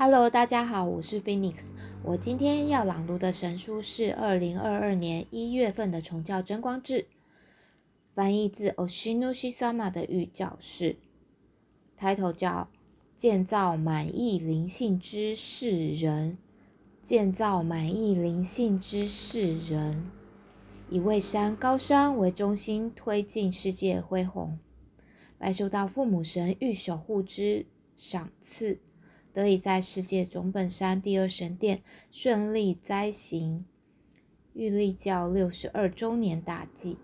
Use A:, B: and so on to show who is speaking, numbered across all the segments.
A: Hello，大家好，我是 Phoenix。我今天要朗读的神书是二零二二年一月份的《崇教真光志》，翻译自 Oshinushi Sama 的御教示。Title 叫“建造满意灵性之世人”，建造满意灵性之世人，以蔚山高山为中心，推进世界恢宏，拜受到父母神御守护之赏赐。得以在世界总本山第二神殿顺利栽行玉立教六十二周年大祭，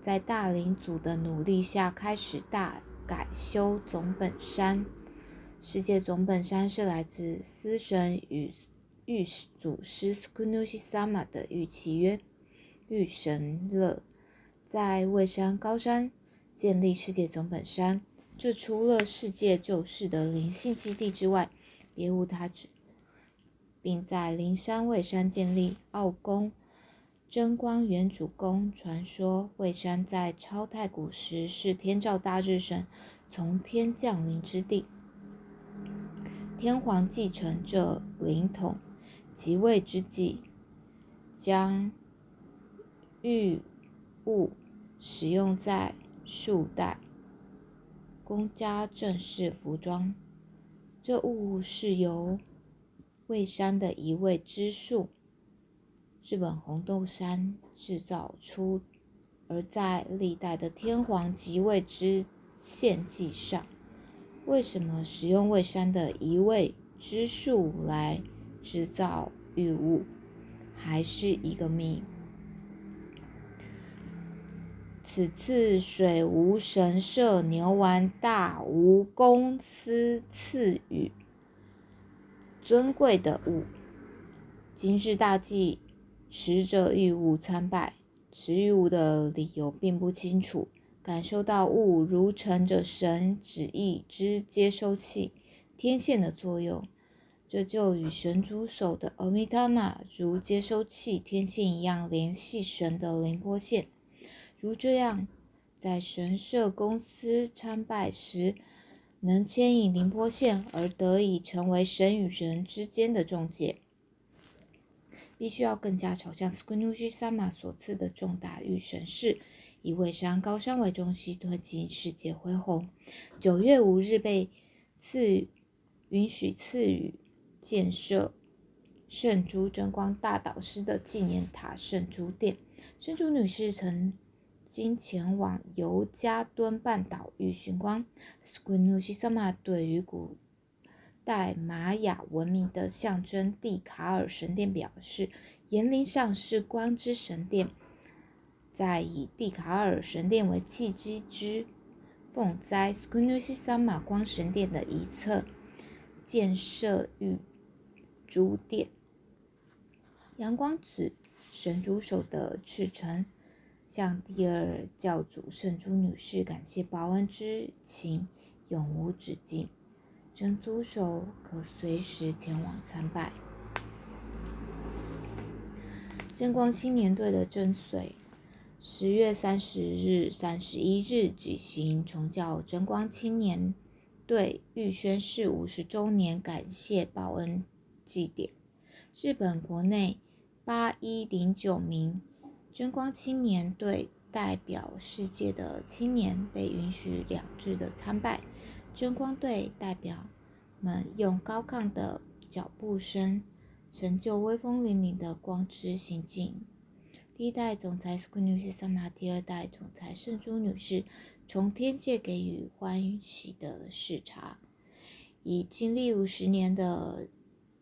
A: 在大灵祖的努力下，开始大改修总本山。世界总本山是来自司神与御祖师 Skunusi Sama 的御契约，御神乐在蔚山高山建立世界总本山。这除了世界救世的灵性基地之外，别无他旨，并在灵山蔚山建立奥宫真光元主宫。传说蔚山在超太古时是天照大日神从天降临之地，天皇继承这灵统即位之际，将玉物使用在束带、公家正式服装。这物是由蔚山的一位知树日本红豆杉制造出，而在历代的天皇即位之献祭上，为什么使用蔚山的一位知树来制造玉物，还是一个谜。此次水无神社牛丸大无公司赐予尊贵的物，今日大祭持者玉物参拜，持玉物的理由并不清楚。感受到物如承着神旨意之接收器天线的作用，这就与神主手的阿弥陀马如接收器天线一样，联系神的灵波线。如这样，在神社公司参拜时，能牵引灵波线，而得以成为神与人之间的中介，必须要更加朝向 Skunushi Sama 所赐的重大御神事，以蔚山高山为中心，推进世界恢宏。九月五日被赐允许赐予建设圣珠真光大导师的纪念塔圣珠殿，圣珠女士曾。经前往尤加敦半岛与寻光。Squinusi Sama 对于古代玛雅文明的象征蒂卡尔神殿表示，言灵上是光之神殿，在以蒂卡尔神殿为契机之奉灾 s q u i n u s h i Sama 光神殿的一侧建设玉珠殿。阳光指神主手的赤诚。向第二教主圣珠女士感谢报恩之情永无止境，真珠手可随时前往参拜。真光青年队的真髓，十月三十日、三十一日举行重教真光青年队预宣誓五十周年感谢报恩祭典。日本国内八一零九名。真光青年队代表世界的青年被允许两致的参拜。真光队代表们用高亢的脚步声，成就威风凛凛的光之行进。第一代总裁 s q u n u s h i Sama，第二代总裁圣珠女士，从天界给予欢喜的视察，以经历五十年的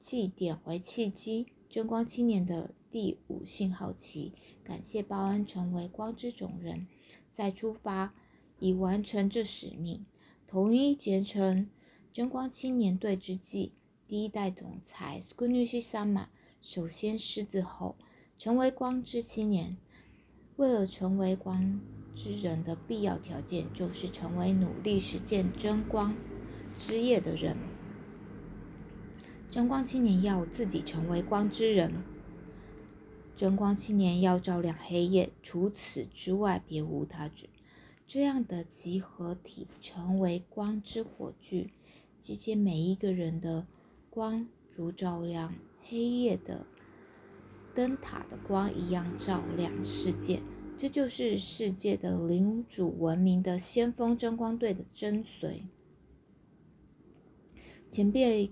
A: 祭典为契机。真光青年的第五信号旗，感谢报恩成为光之种人，在出发以完成这使命。统一结成真光青年队之际，第一代总裁 s q u n u s h i Sama 首先狮子后，成为光之青年。为了成为光之人的必要条件，就是成为努力实践真光之业的人。真光青年要自己成为光之人，真光青年要照亮黑夜，除此之外别无他旨。这样的集合体成为光之火炬，集结每一个人的光如照亮黑夜的灯塔的光一样照亮世界。这就是世界的领主文明的先锋争光队的真髓。前辈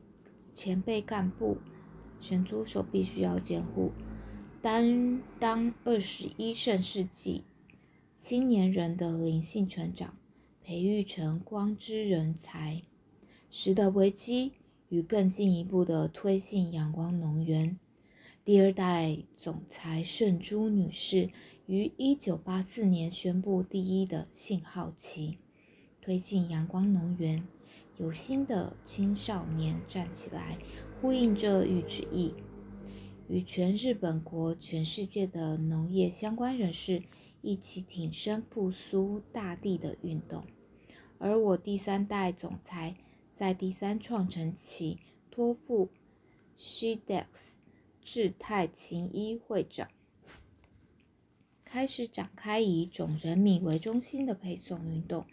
A: 前辈干部，神族手必须要监护，担当二十一圣世纪青年人的灵性成长，培育成光之人才，使得危机与更进一步的推进阳光能源。第二代总裁圣珠女士。于一九八四年宣布第一的信号旗，推进阳光能源，有新的青少年站起来，呼应这一旨意，与全日本国、全世界的农业相关人士一起挺身复苏大地的运动。而我第三代总裁在第三创成期托付 Shedex 志太勤一会长。开始展开以种人民为中心的配送运动，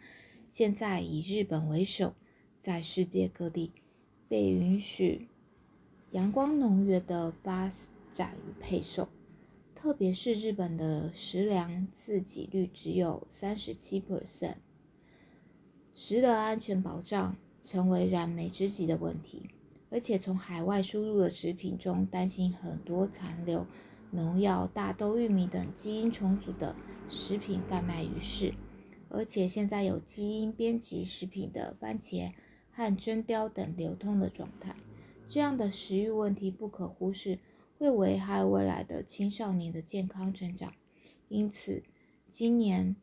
A: 现在以日本为首，在世界各地被允许阳光农业的发展与配送。特别是日本的食粮自给率只有三十七 percent，食的安全保障成为燃眉之急的问题。而且从海外输入的食品中，担心很多残留。农药、大豆、玉米等基因重组的食品贩卖于世，而且现在有基因编辑食品的番茄和真雕等流通的状态。这样的食欲问题不可忽视，会危害未来的青少年的健康成长。因此，今年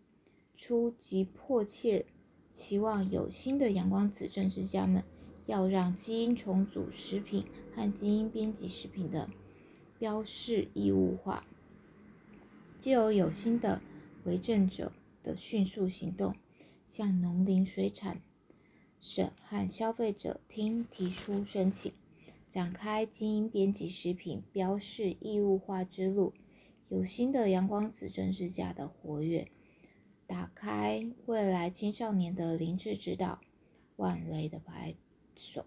A: 初即迫切期望有新的阳光子政治家们，要让基因重组食品和基因编辑食品的。标示义务化，既有有心的为政者的迅速行动，向农林水产省和消费者厅提出申请，展开基因编辑食品标示义务化之路；有新的阳光子政治家的活跃，打开未来青少年的灵智指导，万雷的拍手，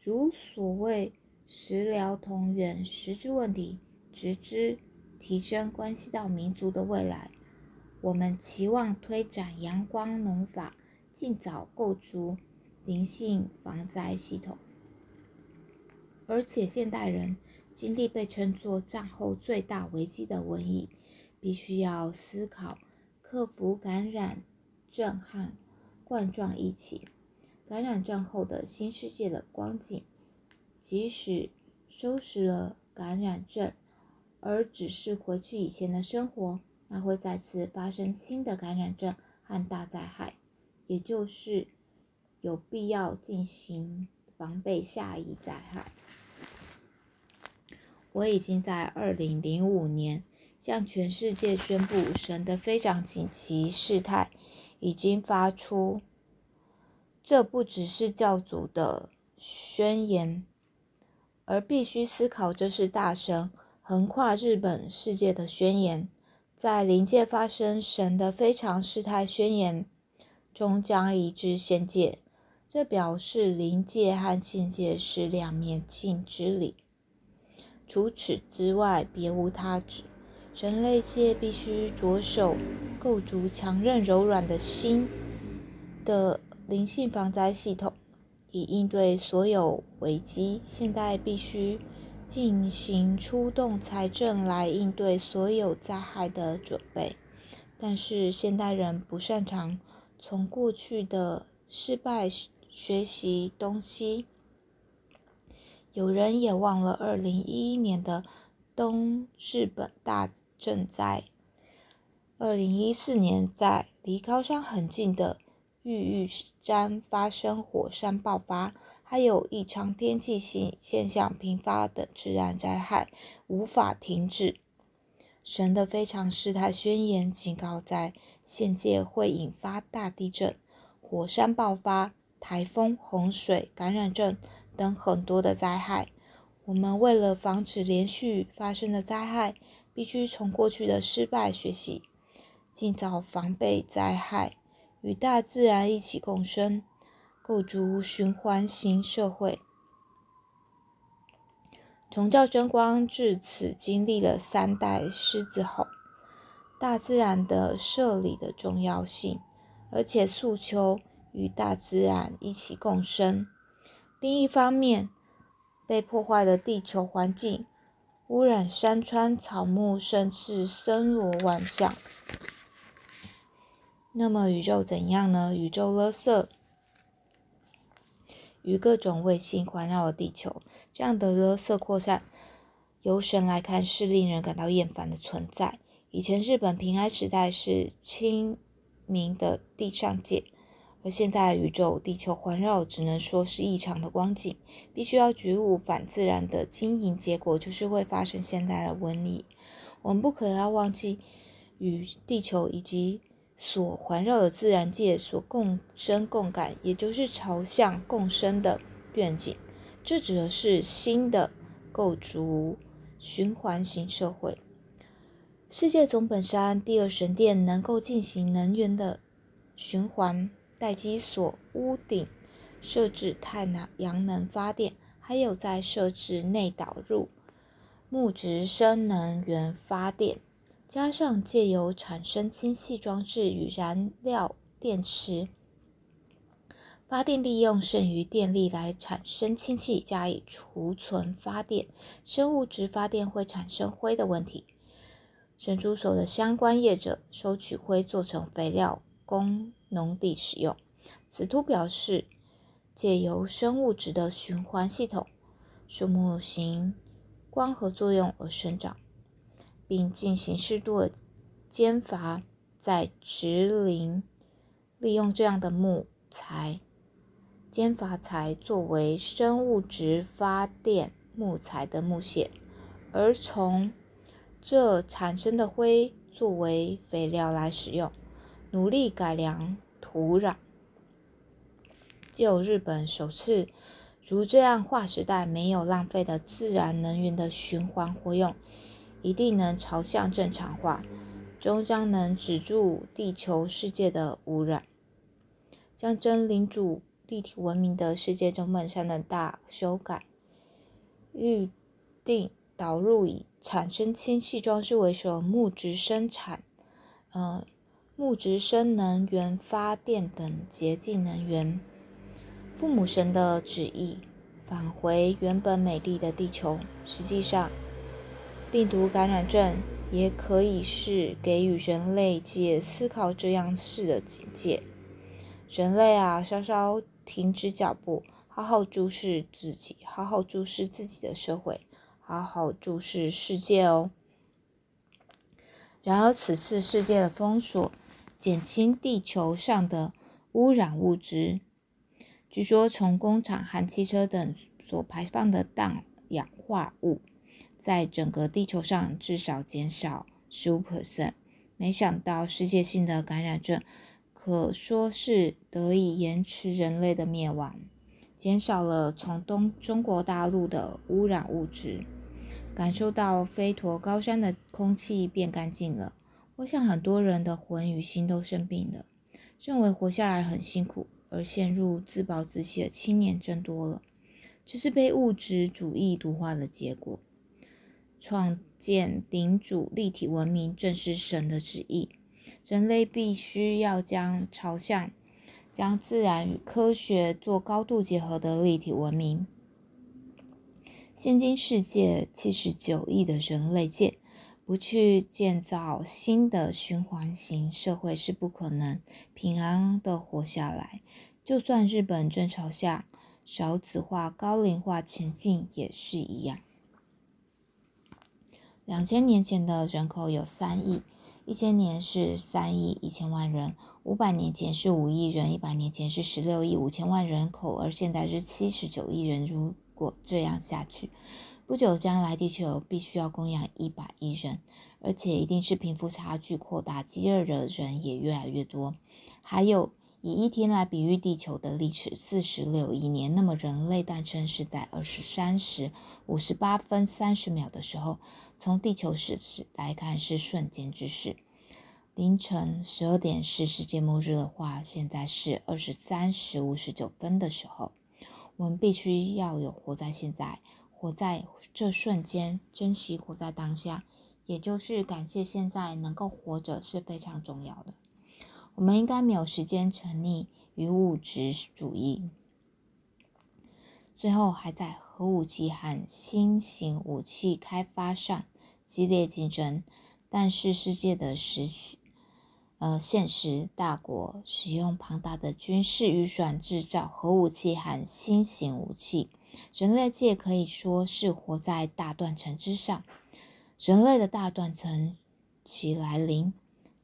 A: 如所谓。食疗同源，食之问题，直之提升，关系到民族的未来。我们期望推展阳光农法，尽早构筑灵性防灾系统。而且，现代人经历被称作战后最大危机的瘟疫，必须要思考克服感染症和冠状疫情，感染症后的新世界的光景。即使收拾了感染症，而只是回去以前的生活，那会再次发生新的感染症和大灾害，也就是有必要进行防备下一灾害。我已经在二零零五年向全世界宣布，神的非常紧急事态已经发出，这不只是教主的宣言。而必须思考，这是大神横跨日本世界的宣言，在临界发生神的非常事态宣言，终将移至仙界。这表示临界和现界是两面镜之理，除此之外别无他旨。人类界必须着手构筑强韧柔软的心的灵性防灾系统。以应对所有危机，现在必须进行出动财政来应对所有灾害的准备。但是现代人不擅长从过去的失败学习东西。有人也忘了二零一一年的东日本大震灾，二零一四年在离高山很近的。玉玉山发生火山爆发，还有异常天气性现象频发等自然灾害无法停止。神的非常事态宣言警告，在现界会引发大地震、火山爆发、台风、洪水、感染症等很多的灾害。我们为了防止连续发生的灾害，必须从过去的失败学习，尽早防备灾害。与大自然一起共生，构筑循环型社会。崇教真光至此经历了三代狮子吼，大自然的设理的重要性，而且诉求与大自然一起共生。另一方面，被破坏的地球环境，污染山川草木，甚至森罗万象。那么宇宙怎样呢？宇宙垃圾与各种卫星环绕了地球，这样的垃圾扩散，由神来看是令人感到厌烦的存在。以前日本平安时代是清明的地上界，而现在宇宙地球环绕只能说是异常的光景，必须要觉悟反自然的经营结果，就是会发生现在的瘟疫。我们不可要忘记与地球以及。所环绕的自然界所共生共感，也就是朝向共生的愿景。这指的是新的构筑循环型社会。世界总本山第二神殿能够进行能源的循环，待机所屋顶设置太阳能发电，还有在设置内导入木质生能源发电。加上借由产生氢气装置与燃料电池发电，利用剩余电力来产生氢气，加以储存发电。生物质发电会产生灰的问题。神猪手的相关业者收取灰做成肥料，供农地使用。此图表示借由生物质的循环系统，树木行光合作用而生长。并进行适度的间伐，在植林利用这样的木材间伐材作为生物质发电木材的木屑，而从这产生的灰作为肥料来使用，努力改良土壤。就日本首次如这样划时代没有浪费的自然能源的循环活用。一定能朝向正常化，终将能止住地球世界的污染，将真领主立体文明的世界中本山的大修改，预定导入以产生氢气装置为首木质生产，呃，木质生能源发电等洁净能源。父母神的旨意，返回原本美丽的地球。实际上。病毒感染症也可以是给予人类界思考这样事的警戒。人类啊，稍稍停止脚步，好好注视自己，好好注视自己的社会，好好注视世界哦。然而，此次世界的封锁，减轻地球上的污染物质，据说从工厂和汽车等所排放的氮氧化物。在整个地球上至少减少十五 percent。没想到世界性的感染症可说是得以延迟人类的灭亡，减少了从东中国大陆的污染物质，感受到飞驼高山的空气变干净了。我想很多人的魂与心都生病了，认为活下来很辛苦，而陷入自暴自弃的青年增多了，这是被物质主义毒化的结果。创建顶主立体文明，正是神的旨意。人类必须要将朝向将自然与科学做高度结合的立体文明。现今世界七十九亿的人类界，不去建造新的循环型社会是不可能平安的活下来。就算日本正朝向少子化、高龄化前进，也是一样。两千年前的人口有三亿，一千年是三亿一千万人，五百年前是五亿人，一百年前是十六亿五千万人口，而现在是七十九亿人。如果这样下去，不久将来地球必须要供养一百亿人，而且一定是贫富差距扩大，饥饿的人也越来越多。还有。以一天来比喻地球的历史，四十六亿年。那么人类诞生是在二十三时五十八分三十秒的时候，从地球史史来看是瞬间之事。凌晨十二点是世界末日的话，现在是二十三时五十九分的时候。我们必须要有活在现在，活。在这瞬间，珍惜活在当下，也就是感谢现在能够活着是非常重要的。我们应该没有时间沉溺于物质主义。最后，还在核武器和新型武器开发上激烈竞争，但是世界的实呃现实大国使用庞大的军事预算制造核武器和新型武器，人类界可以说是活在大断层之上。人类的大断层其来临，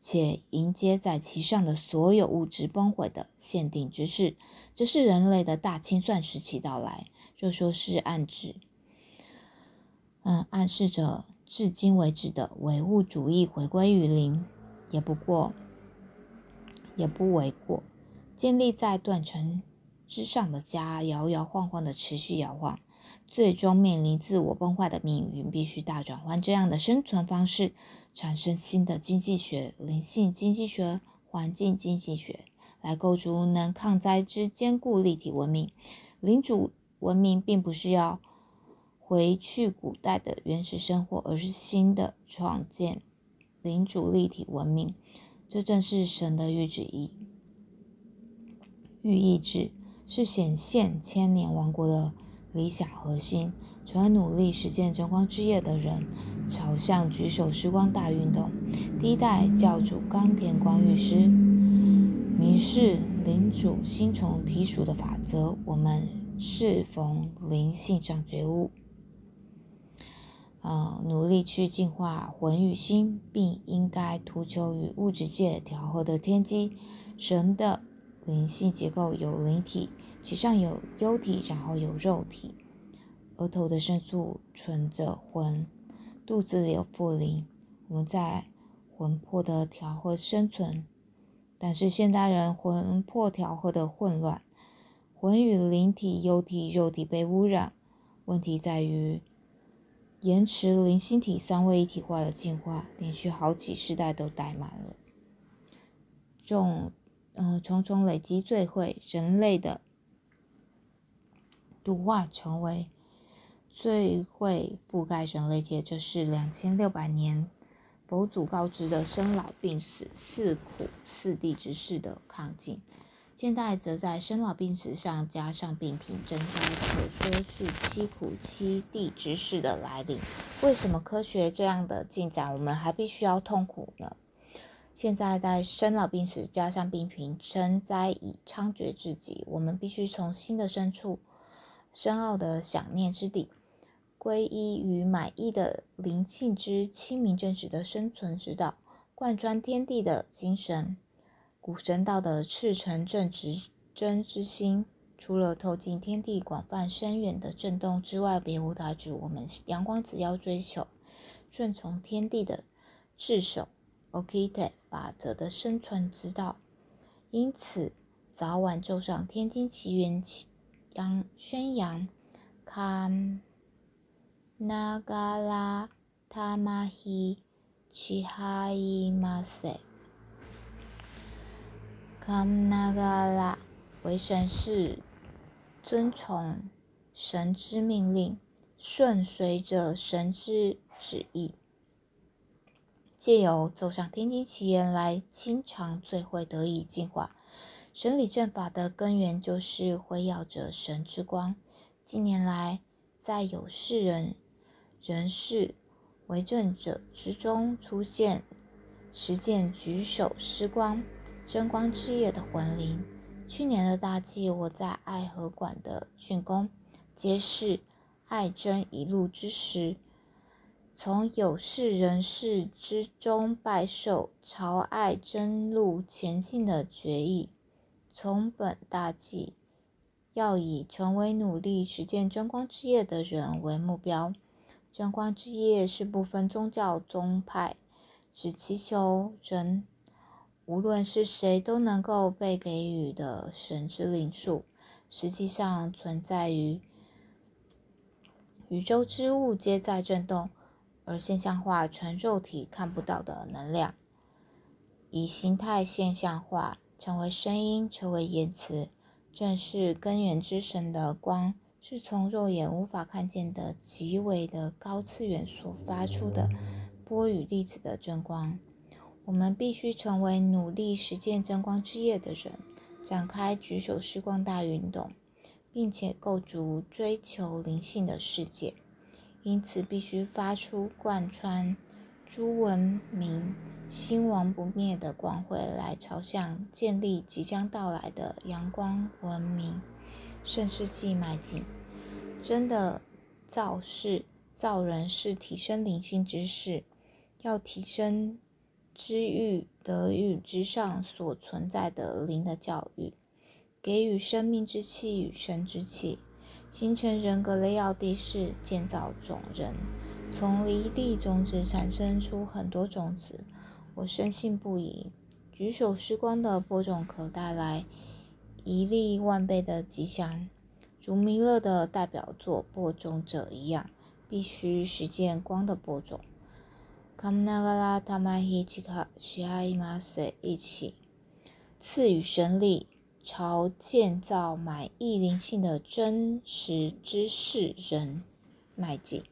A: 且迎接在其上的所有物质崩毁的限定之势。这是人类的大清算时期到来，就说是暗指，嗯，暗示着至今为止的唯物主义回归于零，也不过，也不为过。建立在断层之上的家，摇摇晃晃的持续摇晃，最终面临自我崩坏的命运，必须大转换这样的生存方式，产生新的经济学、灵性经济学、环境经济学。来构筑能抗灾之坚固立体文明。领主文明并不是要回去古代的原始生活，而是新的创建领主立体文明。这正是神的御旨意，寓意志是显现千年王国的理想核心。从而努力实现真光之夜的人，朝向举手时光大运动。第一代教主冈田光御师。明示领主星虫提属的法则，我们适逢灵性上觉悟，呃，努力去净化魂与心，并应该图求与物质界调和的天机。神的灵性结构有灵体，其上有幽体，然后有肉体。额头的深处存着魂，肚子里有腹灵。我们在魂魄的调和生存。但是现代人魂魄调和的混乱，魂与灵体、幽体、肉体被污染。问题在于延迟灵心体三位一体化的进化，连续好几世代都怠慢了。重呃重重累积罪会，人类的度化成为最会覆盖人类界，这是两千六百年。佛祖告知的生老病死四苦四地之事的抗境，现代则在生老病死上加上病贫增灾，可说是七苦七地之事的来临。为什么科学这样的进展，我们还必须要痛苦呢？现在在生老病死加上病贫增灾已猖獗至极，我们必须从心的深处深奥的想念之地。皈依与满意的灵性之清明正直的生存之道，贯穿天地的精神，古神道的赤诚正直真之心，除了透进天地广泛深远的震动之外，别无他主。我们阳光子要追求顺从天地的至守 Okite 法则的生存之道，因此早晚奏上天经奇缘，扬宣扬卡。那嘎拉塔玛希奇哈伊玛塞，卡那嘎拉为神是遵从神之命令，顺随着神之旨意，借由走上天经奇缘来清偿罪会得以净化。神理正法的根源就是辉耀着神之光。近年来，在有世人。人士为政者之中出现实践举手施光争光之夜的魂灵。去年的大祭，我在爱河馆的竣工揭示爱真一路之时，从有事人事之中拜受朝爱真路前进的决议。从本大计要以成为努力实践真光之夜的人为目标。真光之夜是不分宗教宗派，只祈求人无论是谁都能够被给予的神之灵数，实际上存在于宇宙之物皆在震动，而现象化成肉体看不到的能量，以形态现象化成为声音，成为言辞，正是根源之神的光是从肉眼无法看见的极为的高次元所发出的波与粒子的真光。我们必须成为努力实践真光之夜的人，展开举手施光大运动，并且构筑追求灵性的世界。因此，必须发出贯穿诸文明、兴亡不灭的光辉，来朝向建立即将到来的阳光文明盛世纪迈进。真的造事造人是提升灵性之事，要提升知遇德育之上所存在的灵的教育，给予生命之气与生之气。形成人格的要地是建造种人，从离地种子产生出很多种子。我深信不疑，举手施光的播种可带来一粒万倍的吉祥。如弥勒的代表作播种者一样，必须实践光的播种。卡姆纳格拉塔玛希奇卡西阿伊马塞一起赐予神力。朝建造满意灵性的真实知识人迈进。